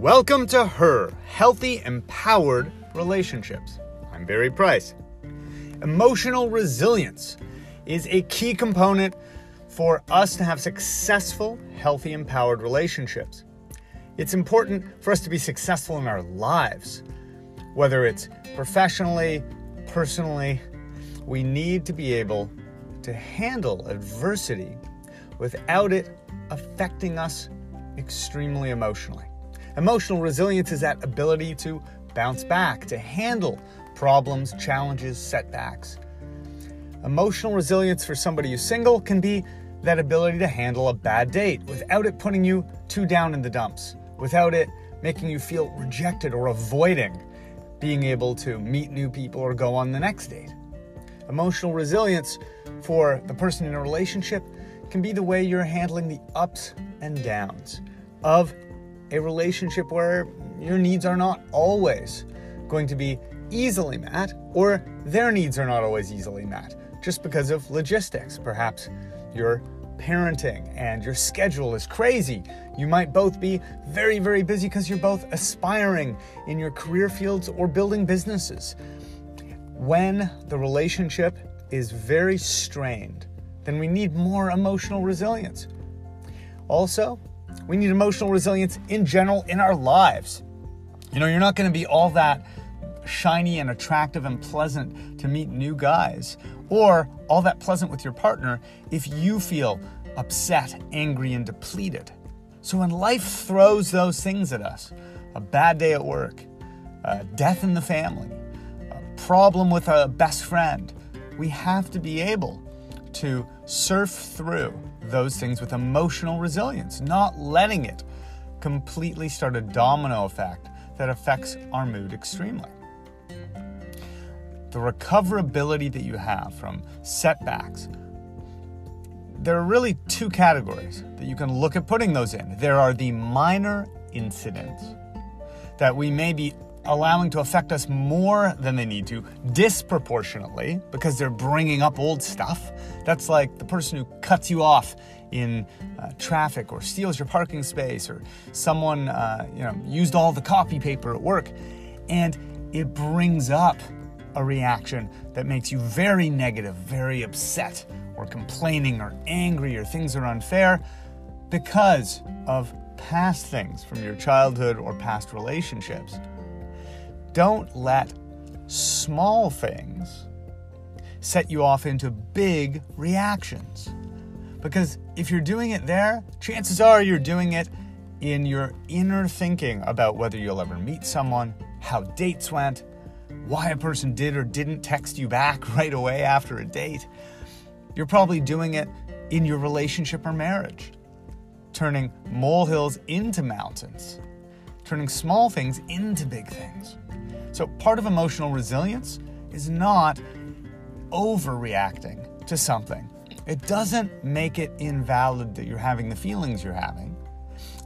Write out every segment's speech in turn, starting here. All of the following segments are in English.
Welcome to Her Healthy, Empowered Relationships. I'm Barry Price. Emotional resilience is a key component for us to have successful, healthy, empowered relationships. It's important for us to be successful in our lives, whether it's professionally, personally. We need to be able to handle adversity without it affecting us extremely emotionally. Emotional resilience is that ability to bounce back, to handle problems, challenges, setbacks. Emotional resilience for somebody who's single can be that ability to handle a bad date without it putting you too down in the dumps, without it making you feel rejected or avoiding being able to meet new people or go on the next date. Emotional resilience for the person in a relationship can be the way you're handling the ups and downs of a relationship where your needs are not always going to be easily met, or their needs are not always easily met, just because of logistics. Perhaps you're parenting and your schedule is crazy. You might both be very, very busy because you're both aspiring in your career fields or building businesses. When the relationship is very strained, then we need more emotional resilience. Also, we need emotional resilience in general in our lives. You know, you're not going to be all that shiny and attractive and pleasant to meet new guys or all that pleasant with your partner if you feel upset, angry, and depleted. So when life throws those things at us a bad day at work, death in the family, a problem with a best friend we have to be able to surf through those things with emotional resilience, not letting it completely start a domino effect that affects our mood extremely. The recoverability that you have from setbacks, there are really two categories that you can look at putting those in. There are the minor incidents that we may be allowing to affect us more than they need to, disproportionately, because they're bringing up old stuff. That's like the person who cuts you off in uh, traffic or steals your parking space or someone uh, you know used all the copy paper at work and it brings up a reaction that makes you very negative very upset or complaining or angry or things are unfair because of past things from your childhood or past relationships don't let small things set you off into big reactions. Because if you're doing it there, chances are you're doing it in your inner thinking about whether you'll ever meet someone, how dates went, why a person did or didn't text you back right away after a date. You're probably doing it in your relationship or marriage, turning molehills into mountains, turning small things into big things. So, part of emotional resilience is not overreacting to something. It doesn't make it invalid that you're having the feelings you're having.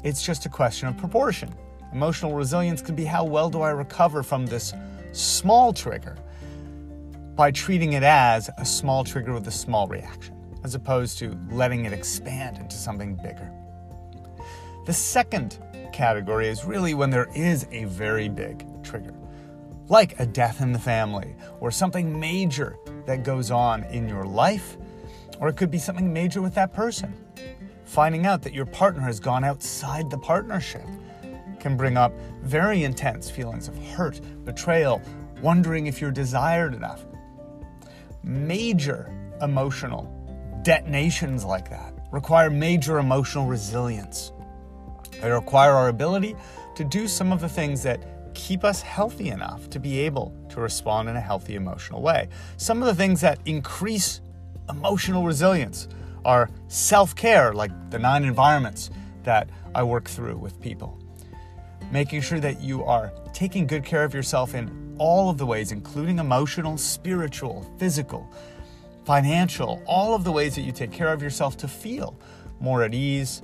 It's just a question of proportion. Emotional resilience can be how well do I recover from this small trigger by treating it as a small trigger with a small reaction, as opposed to letting it expand into something bigger. The second category is really when there is a very big trigger like a death in the family or something major that goes on in your life, or it could be something major with that person. Finding out that your partner has gone outside the partnership can bring up very intense feelings of hurt, betrayal, wondering if you're desired enough. Major emotional detonations like that require major emotional resilience. They require our ability to do some of the things that keep us healthy enough to be able to respond in a healthy emotional way. Some of the things that increase emotional resilience are self care, like the nine environments that I work through with people. Making sure that you are taking good care of yourself in all of the ways, including emotional, spiritual, physical, financial, all of the ways that you take care of yourself to feel more at ease,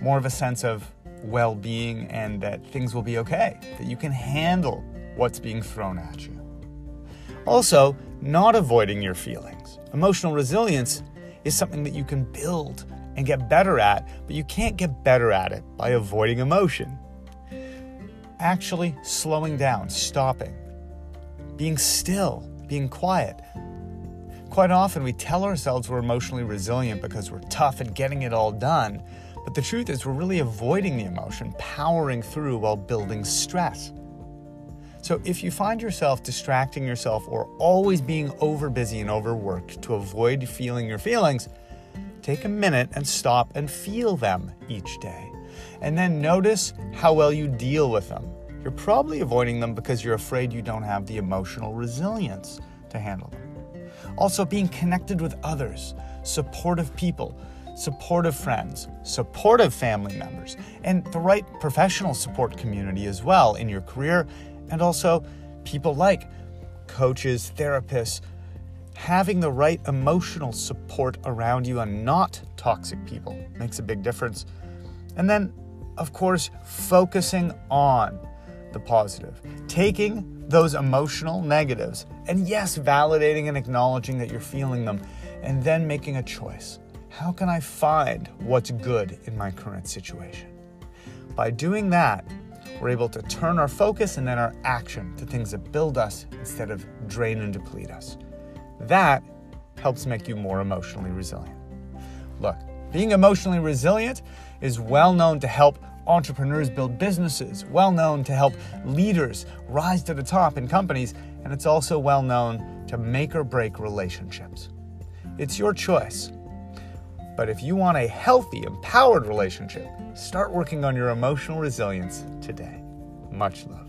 more of a sense of well being and that things will be okay, that you can handle what's being thrown at you. Also, not avoiding your feelings. Emotional resilience is something that you can build and get better at, but you can't get better at it by avoiding emotion. actually slowing down, stopping, being still, being quiet. Quite often, we tell ourselves we're emotionally resilient because we're tough and getting it all done. But the truth is, we're really avoiding the emotion, powering through while building stress. So, if you find yourself distracting yourself or always being over busy and overworked to avoid feeling your feelings, take a minute and stop and feel them each day. And then notice how well you deal with them. You're probably avoiding them because you're afraid you don't have the emotional resilience to handle them. Also, being connected with others, supportive people, supportive friends, supportive family members, and the right professional support community as well in your career, and also people like coaches, therapists, having the right emotional support around you and not toxic people makes a big difference. And then, of course, focusing on the positive, taking those emotional negatives and, yes, validating and acknowledging that you're feeling them, and then making a choice. How can I find what's good in my current situation? By doing that, we're able to turn our focus and then our action to things that build us instead of drain and deplete us. That helps make you more emotionally resilient. Look, being emotionally resilient is well known to help entrepreneurs build businesses, well known to help leaders rise to the top in companies, and it's also well known to make or break relationships. It's your choice. But if you want a healthy, empowered relationship, start working on your emotional resilience today. Much love.